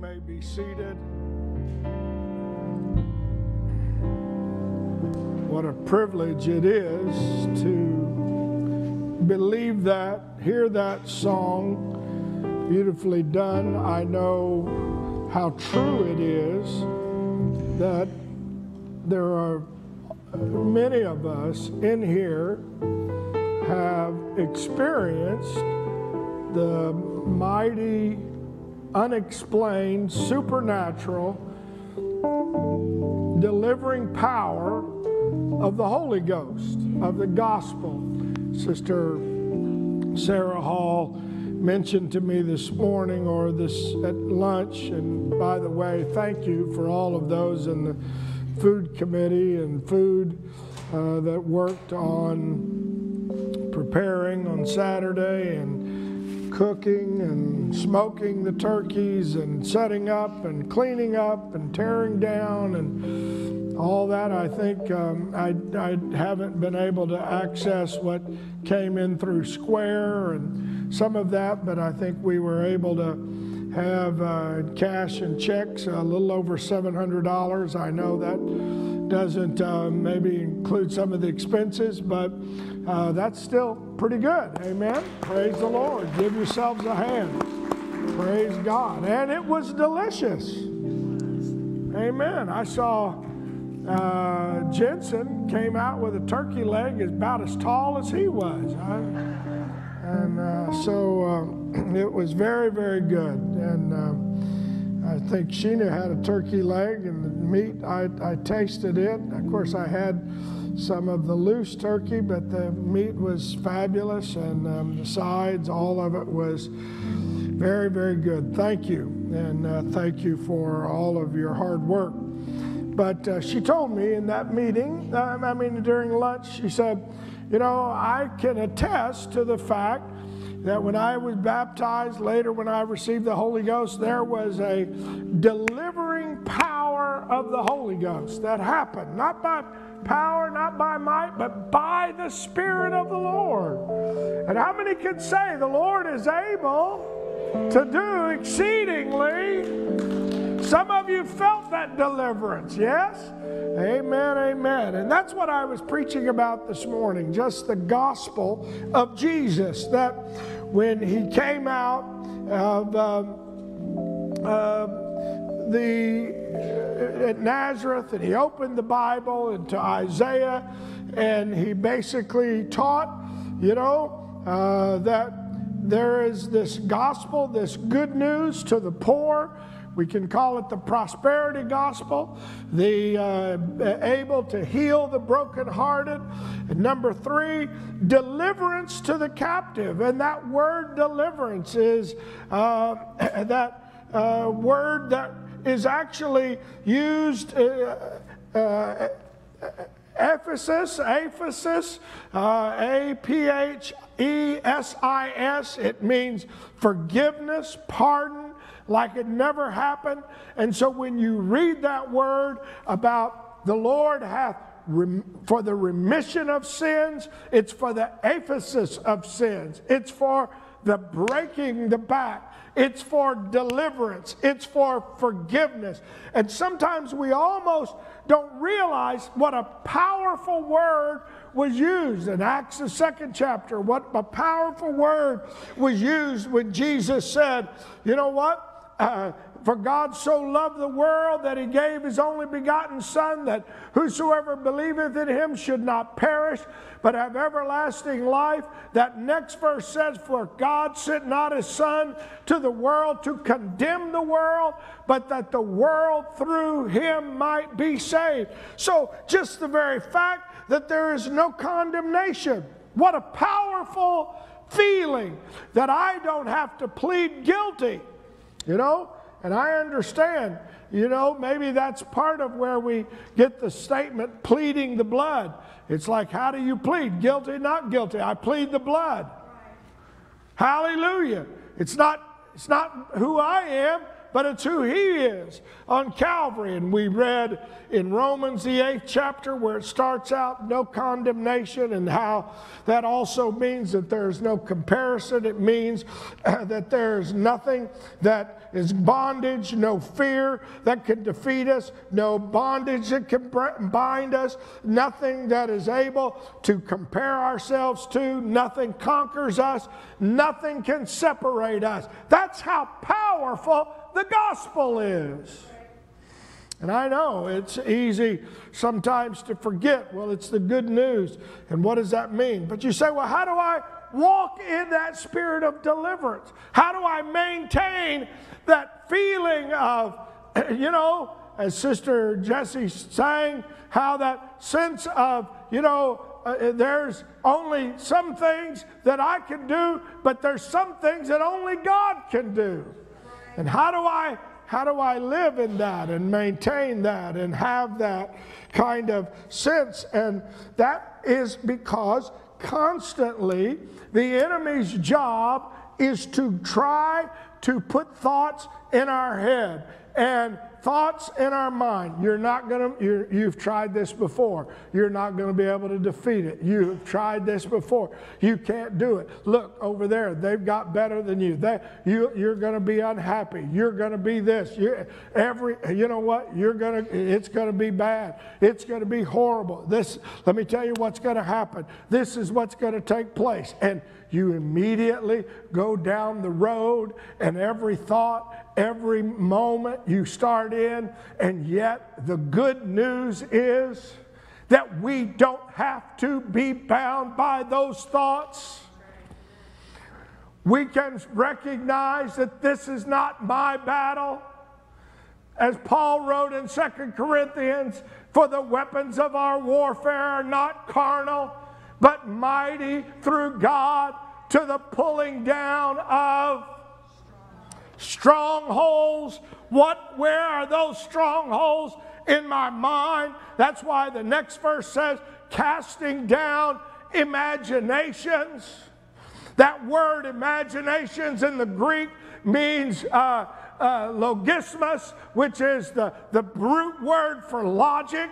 may be seated. What a privilege it is to believe that, hear that song, beautifully done. I know how true it is that there are many of us in here have experienced the mighty, unexplained, supernatural, delivering power of the Holy Ghost, of the gospel. Sister Sarah Hall mentioned to me this morning or this at lunch, and by the way, thank you for all of those in the food committee and food uh, that worked on preparing on Saturday and cooking and smoking the turkeys and setting up and cleaning up and tearing down and all that. I think um, I, I haven't been able to access what came in through Square and some of that, but I think we were able to have uh, cash and checks a little over $700. I know that doesn't uh, maybe include some of the expenses, but uh, that's still pretty good. Amen. Praise the Lord. Give yourselves a hand. Praise God. And it was delicious. Amen. I saw uh, Jensen came out with a turkey leg about as tall as he was. I, and uh, so um, it was very, very good. And um, think Sheena had a turkey leg, and the meat, I, I tasted it. Of course, I had some of the loose turkey, but the meat was fabulous, and um, the sides, all of it was very, very good. Thank you. And uh, thank you for all of your hard work. But uh, she told me in that meeting, uh, I mean, during lunch, she said, You know, I can attest to the fact that when I was baptized, later when I received the Holy Ghost, there was a delivering power of the Holy Ghost that happened, not by power, not by might, but by the Spirit of the Lord. And how many can say the Lord is able to do exceedingly? Some of you felt that deliverance, yes? Amen, amen. And that's what I was preaching about this morning just the gospel of Jesus. That when he came out of uh, the at Nazareth and he opened the Bible into Isaiah and he basically taught, you know, uh, that there is this gospel, this good news to the poor. We can call it the prosperity gospel, the uh, able to heal the brokenhearted. And number three, deliverance to the captive. And that word deliverance is uh, that uh, word that is actually used. Ephesus, aphesis, uh, A P H E S I S. It means forgiveness, pardon, like it never happened. And so when you read that word about the Lord hath for the remission of sins, it's for the aphesis of sins, it's for the breaking the back. It's for deliverance. It's for forgiveness. And sometimes we almost don't realize what a powerful word was used in Acts, the second chapter. What a powerful word was used when Jesus said, You know what? Uh, for God so loved the world that he gave his only begotten Son, that whosoever believeth in him should not perish, but have everlasting life. That next verse says, For God sent not his Son to the world to condemn the world, but that the world through him might be saved. So, just the very fact that there is no condemnation. What a powerful feeling that I don't have to plead guilty. You know, and I understand, you know, maybe that's part of where we get the statement pleading the blood. It's like, how do you plead? Guilty, not guilty. I plead the blood. Hallelujah. It's not, it's not who I am, but it's who He is on Calvary. And we read in Romans, the eighth chapter, where it starts out no condemnation, and how that also means that there's no comparison. It means that there's nothing that is bondage, no fear that can defeat us, no bondage that can bind us, nothing that is able to compare ourselves to, nothing conquers us, nothing can separate us. That's how powerful the gospel is. And I know it's easy sometimes to forget, well, it's the good news. And what does that mean? But you say, well, how do I walk in that spirit of deliverance? How do I maintain that feeling of, you know, as Sister Jessie sang, how that sense of, you know, uh, there's only some things that I can do, but there's some things that only God can do. And how do I how do I live in that and maintain that and have that kind of sense? And that is because constantly the enemy's job is to try to put thoughts in our head and thoughts in our mind. You're not going to, you've tried this before. You're not going to be able to defeat it. You've tried this before. You can't do it. Look over there. They've got better than you. They, you you're going to be unhappy. You're going to be this. you every, you know what? You're going to, it's going to be bad. It's going to be horrible. This, let me tell you what's going to happen. This is what's going to take place. And you immediately go down the road, and every thought, every moment you start in, and yet the good news is that we don't have to be bound by those thoughts. We can recognize that this is not my battle. As Paul wrote in 2 Corinthians, for the weapons of our warfare are not carnal but mighty through God to the pulling down of strongholds. What, where are those strongholds in my mind? That's why the next verse says, casting down imaginations. That word imaginations in the Greek means uh, uh, logismos, which is the, the root word for logic.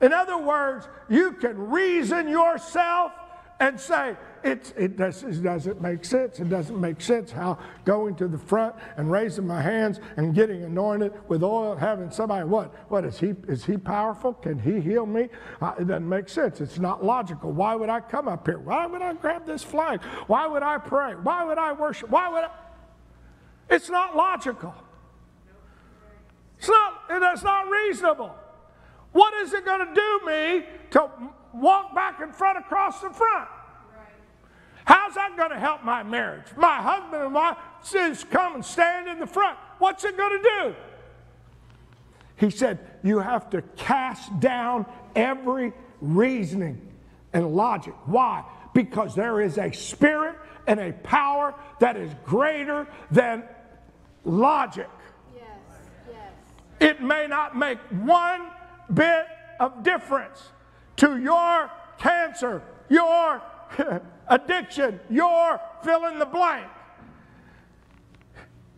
In other words, you can reason yourself and say, it, it, does, it doesn't make sense. It doesn't make sense how going to the front and raising my hands and getting anointed with oil, having somebody, what? What is he? Is he powerful? Can he heal me? Uh, it doesn't make sense. It's not logical. Why would I come up here? Why would I grab this flag? Why would I pray? Why would I worship? Why would I? It's not logical. It's not, it's not reasonable. What is it going to do me to walk back in front across the front? How's that going to help my marriage? My husband and wife says, come and stand in the front. What's it going to do? He said, You have to cast down every reasoning and logic. Why? Because there is a spirit and a power that is greater than logic. Yes, yes. It may not make one bit of difference to your cancer, your addiction, your fill in the blank.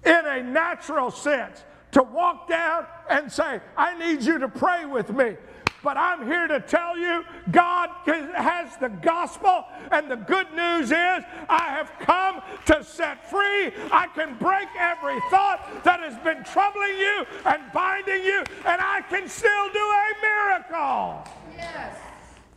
In a natural sense, to walk down and say, I need you to pray with me. But I'm here to tell you God has the gospel, and the good news is I have come to set free. I can break every thought that has been troubling you and binding you, and I can still do a miracle. Yes.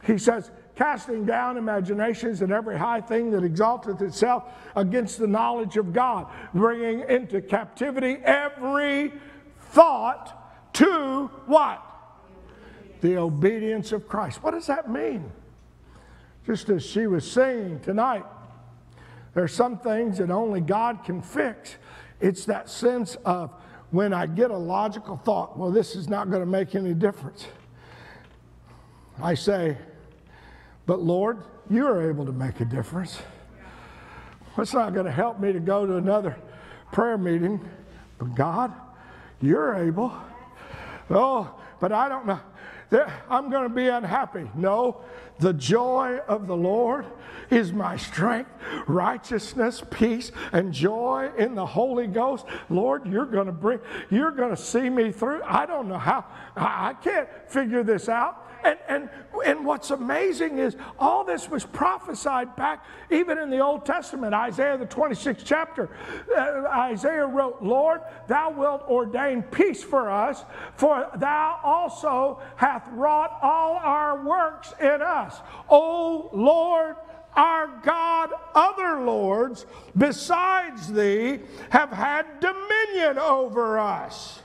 He says, casting down imaginations and every high thing that exalteth itself against the knowledge of God, bringing into captivity every thought to what? The obedience of Christ. What does that mean? Just as she was saying tonight, there's some things that only God can fix. It's that sense of when I get a logical thought, well, this is not going to make any difference. I say, but Lord, you are able to make a difference. It's not going to help me to go to another prayer meeting, but God, you're able. Oh, but I don't know. I'm going to be unhappy. No, the joy of the Lord is my strength, righteousness, peace, and joy in the Holy Ghost. Lord, you're going to bring, you're going to see me through. I don't know how, I can't figure this out. And, and, and what's amazing is all this was prophesied back even in the Old Testament, Isaiah, the 26th chapter. Uh, Isaiah wrote, Lord, thou wilt ordain peace for us, for thou also hath wrought all our works in us. O Lord, our God, other lords besides thee have had dominion over us.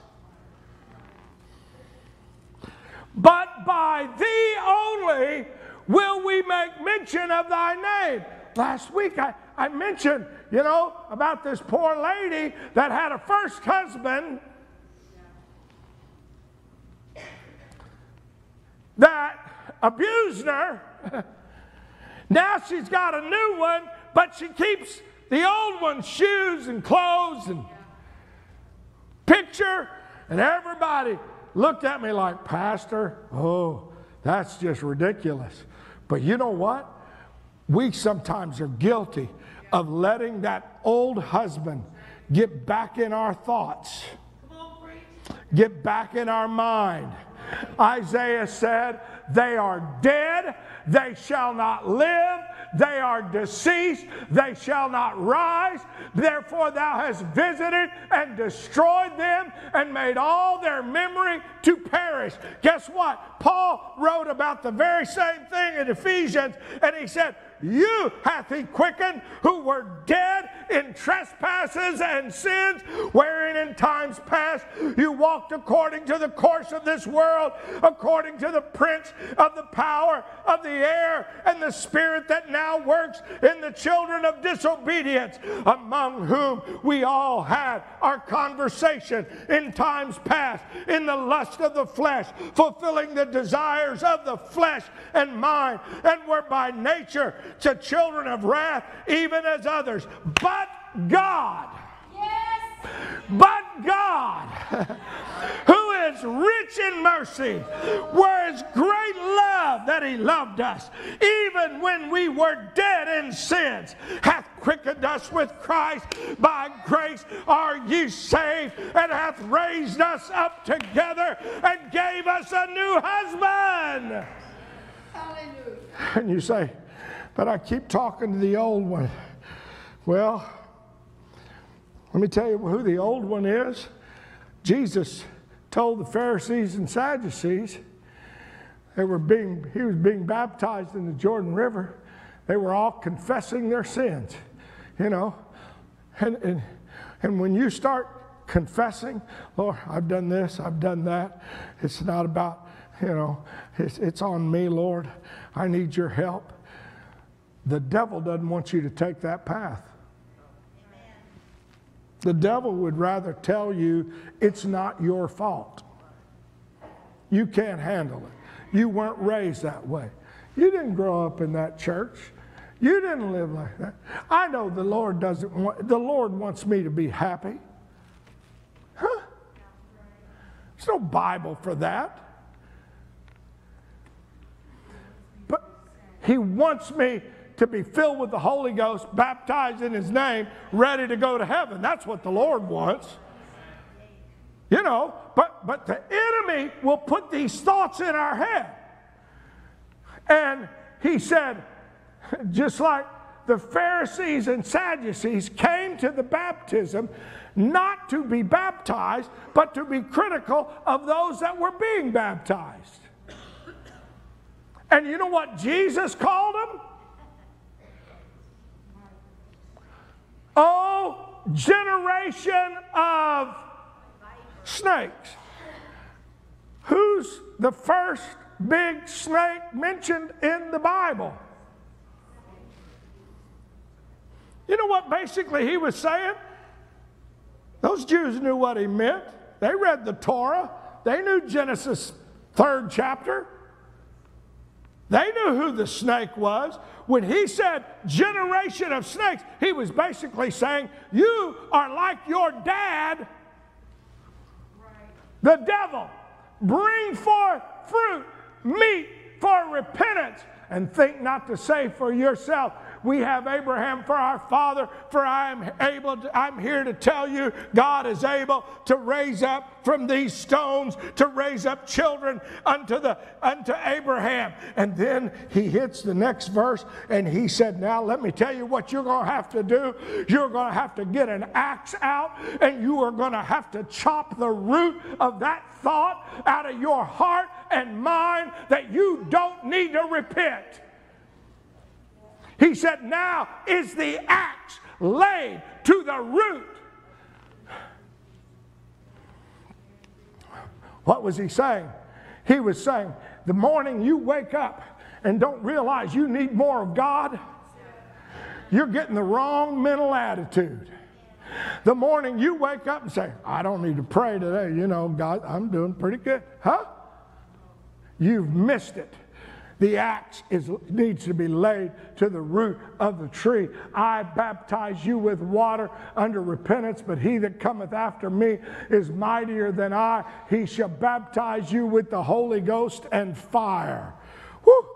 But by thee only will we make mention of thy name. Last week I, I mentioned, you know, about this poor lady that had a first husband that abused her. now she's got a new one, but she keeps the old one's shoes and clothes and picture, and everybody looked at me like, Pastor, oh, that's just ridiculous. But you know what? We sometimes are guilty of letting that old husband get back in our thoughts, get back in our mind. Isaiah said, They are dead, they shall not live, they are deceased, they shall not rise. Therefore, thou hast visited and destroyed them and made all their memory to perish. Guess what? Paul wrote about the very same thing in Ephesians, and he said, you hath he quickened who were dead in trespasses and sins, wherein in times past you walked according to the course of this world, according to the prince of the power of the air and the spirit that now works in the children of disobedience, among whom we all had our conversation in times past in the lust of the flesh, fulfilling the desires of the flesh and mind, and were by nature to children of wrath, even as others. But God, yes. but God, who is rich in mercy, where is great love that He loved us, even when we were dead in sins, hath quickened us with Christ. By grace are ye saved, and hath raised us up together and gave us a new husband. Hallelujah. And you say, but I keep talking to the old one. Well, let me tell you who the old one is. Jesus told the Pharisees and Sadducees they were being, he was being baptized in the Jordan River. They were all confessing their sins, you know. And, and, and when you start confessing, Lord, I've done this, I've done that, it's not about, you know, it's, it's on me, Lord. I need your help. The devil doesn't want you to take that path. The devil would rather tell you it's not your fault. You can't handle it. You weren't raised that way. You didn't grow up in that church. You didn't live like that. I know the Lord doesn't want, the Lord wants me to be happy. Huh? There's no Bible for that. But He wants me to be filled with the Holy Ghost, baptized in His name, ready to go to heaven. That's what the Lord wants. You know, but, but the enemy will put these thoughts in our head. And he said, just like the Pharisees and Sadducees came to the baptism not to be baptized, but to be critical of those that were being baptized. And you know what Jesus called them? Oh, generation of snakes. Who's the first big snake mentioned in the Bible? You know what basically he was saying? Those Jews knew what he meant. They read the Torah, they knew Genesis, third chapter. They knew who the snake was. When he said generation of snakes, he was basically saying, You are like your dad, the devil. bring forth fruit, meat for repentance, and think not to say for yourself, we have Abraham for our father, for I am able to, I'm here to tell you God is able to raise up from these stones to raise up children unto the unto Abraham. And then he hits the next verse and he said, Now let me tell you what you're gonna have to do. You're gonna have to get an axe out and you are gonna have to chop the root of that thought out of your heart and mind that you don't need to repent. He said, Now is the axe laid to the root. What was he saying? He was saying, The morning you wake up and don't realize you need more of God, you're getting the wrong mental attitude. The morning you wake up and say, I don't need to pray today, you know, God, I'm doing pretty good. Huh? You've missed it. The axe is, needs to be laid to the root of the tree. I baptize you with water under repentance, but he that cometh after me is mightier than I. He shall baptize you with the Holy Ghost and fire. Whew.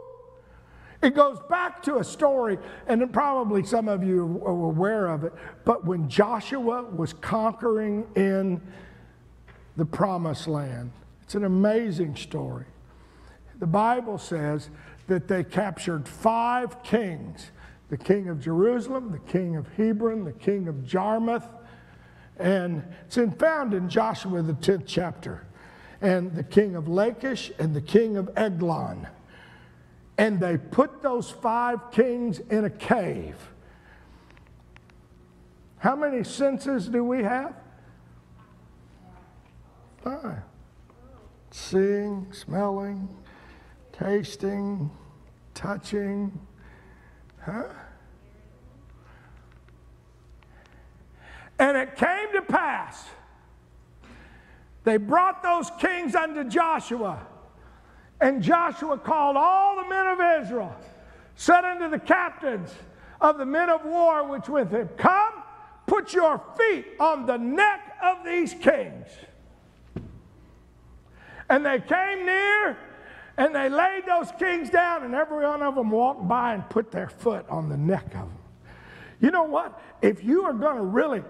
It goes back to a story, and probably some of you are aware of it, but when Joshua was conquering in the promised land, it's an amazing story. The Bible says that they captured five kings the king of Jerusalem, the king of Hebron, the king of Jarmuth, and it's in, found in Joshua, the 10th chapter, and the king of Lachish and the king of Eglon. And they put those five kings in a cave. How many senses do we have? Five. Seeing, smelling, tasting, touching, huh? And it came to pass, they brought those kings unto Joshua, and Joshua called all the men of Israel, said unto the captains of the men of war which with him, Come, put your feet on the neck of these kings. And they came near and they laid those kings down, and every one of them walked by and put their foot on the neck of them. You know what? If you are going to really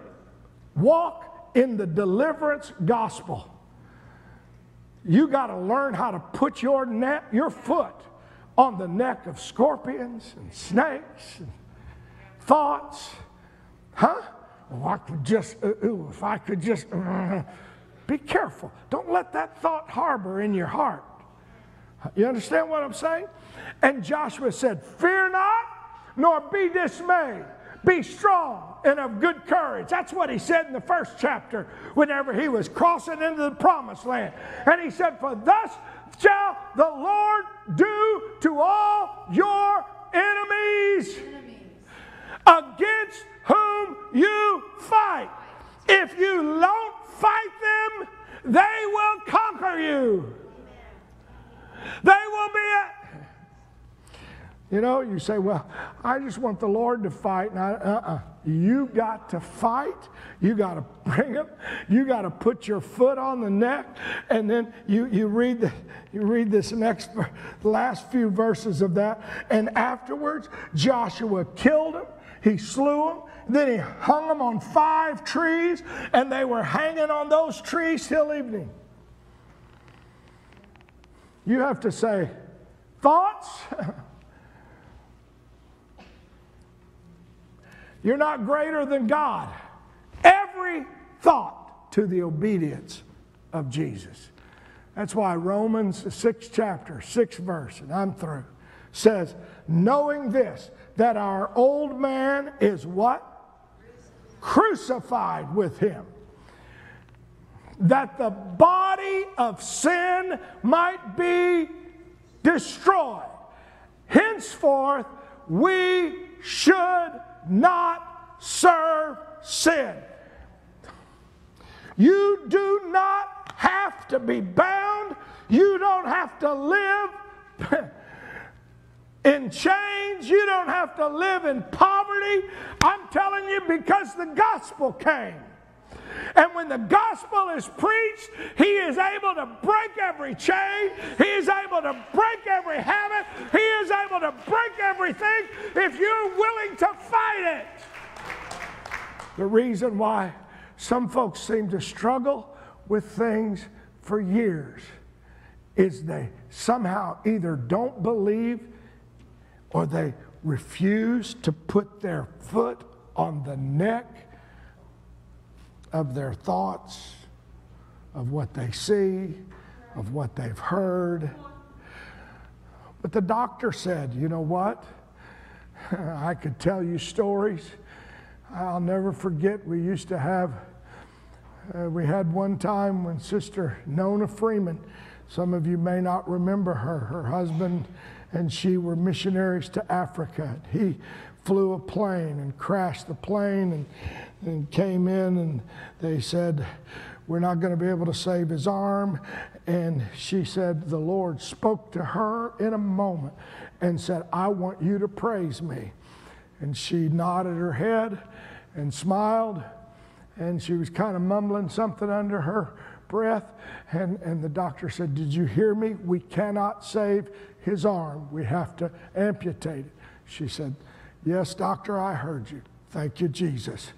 walk in the deliverance gospel, you got to learn how to put your neck, your foot on the neck of scorpions and snakes and thoughts. Huh? Oh, I could just, uh, ooh, if I could just, uh, be careful. Don't let that thought harbor in your heart. You understand what I'm saying? And Joshua said, Fear not, nor be dismayed. Be strong and of good courage. That's what he said in the first chapter whenever he was crossing into the promised land. And he said, For thus shall the Lord do to all your enemies, enemies. against whom you fight. If you don't fight them, they will conquer you. They will be it. You know, you say, well, I just want the Lord to fight. And I, uh-uh. You got to fight. You got to bring him. You got to put your foot on the neck. And then you, you, read, the, you read this next, last few verses of that. And afterwards, Joshua killed him. He slew him. Then he hung them on five trees. And they were hanging on those trees till evening. You have to say, thoughts? You're not greater than God. Every thought to the obedience of Jesus. That's why Romans, the sixth chapter, sixth verse, and I'm through, says, knowing this, that our old man is what? Crucified with him that the body of sin might be destroyed. Henceforth, we should not serve sin. You do not have to be bound. You don't have to live in chains. You don't have to live in poverty. I'm telling you because the gospel came. And when the gospel is preached, he is able to break every chain. He is able to break every habit. He is able to break everything if you're willing to fight it. The reason why some folks seem to struggle with things for years is they somehow either don't believe or they refuse to put their foot on the neck of their thoughts, of what they see, of what they've heard. But the doctor said, you know what? I could tell you stories. I'll never forget, we used to have, uh, we had one time when Sister Nona Freeman, some of you may not remember her, her husband and she were missionaries to Africa. He flew a plane and crashed the plane and, and came in and they said, We're not going to be able to save his arm. And she said, The Lord spoke to her in a moment and said, I want you to praise me. And she nodded her head and smiled, and she was kind of mumbling something under her breath. And, and the doctor said, Did you hear me? We cannot save his arm. We have to amputate it. She said, Yes, doctor, I heard you. Thank you, Jesus.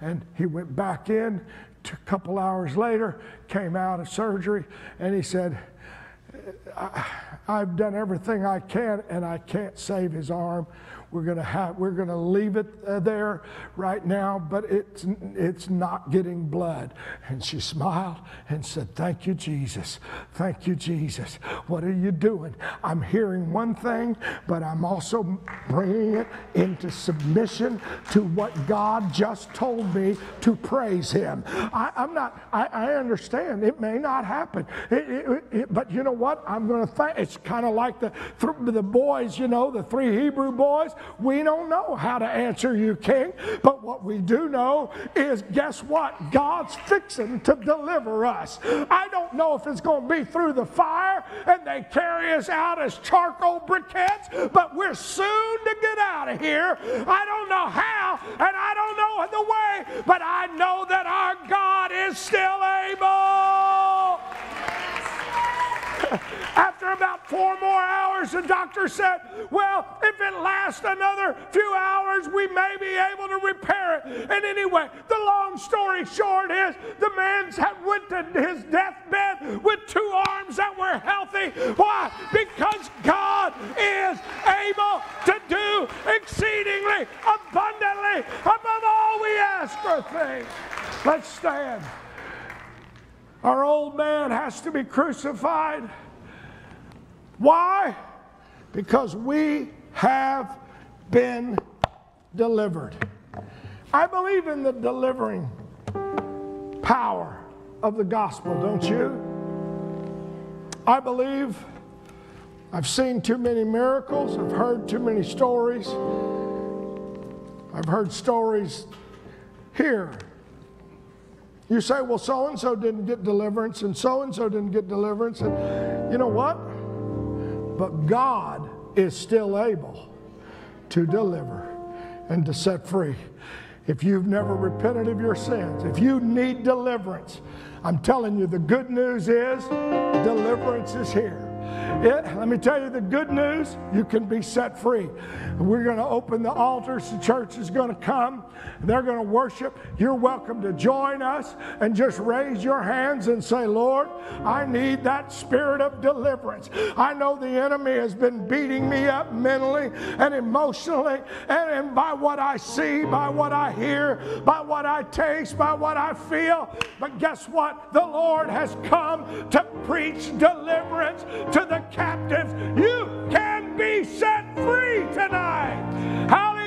And he went back in. A couple hours later, came out of surgery, and he said, I've done everything I can, and I can't save his arm. We're going to have we're going to leave it uh, there right now, but it's it's not getting blood." And she smiled and said, "Thank you, Jesus. Thank you, Jesus. What are you doing? I'm hearing one thing, but I'm also bringing it into submission to what God just told me to praise Him. I, am not. I, I, understand it may not happen, it, it, it, but you know what? I'm going to thank. It's kind of like the the boys. You know, the three Hebrew boys. We don't know how to answer you, King, but what we do know is guess what? God's fixing to deliver us. I don't know if it's going to be through the fire and they carry us out as charcoal briquettes, but we're soon to get out of here. I don't know how and I don't know the way, but I know that our God is still able. After about four more hours, the doctor said, Well, if it lasts another few hours, we may be able to repair it. And anyway, the long story short is the man went to his deathbed with two arms that were healthy. Why? Because God is able to do exceedingly abundantly above all we ask or think. Let's stand. Our old man has to be crucified. Why? Because we have been delivered. I believe in the delivering power of the gospel, don't you? I believe I've seen too many miracles, I've heard too many stories. I've heard stories here you say, well, so and so didn't get deliverance, and so and so didn't get deliverance. And you know what? But God is still able to deliver and to set free. If you've never repented of your sins, if you need deliverance, I'm telling you, the good news is deliverance is here. It, let me tell you the good news you can be set free. We're going to open the altars. The church is going to come. They're going to worship. You're welcome to join us and just raise your hands and say, Lord, I need that spirit of deliverance. I know the enemy has been beating me up mentally and emotionally, and, and by what I see, by what I hear, by what I taste, by what I feel. But guess what? The Lord has come to preach deliverance to the captives. You can be set free tonight. How